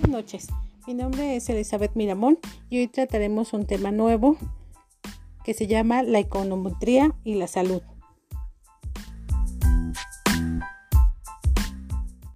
Buenas noches, mi nombre es Elizabeth Miramón y hoy trataremos un tema nuevo que se llama la econometría y la salud.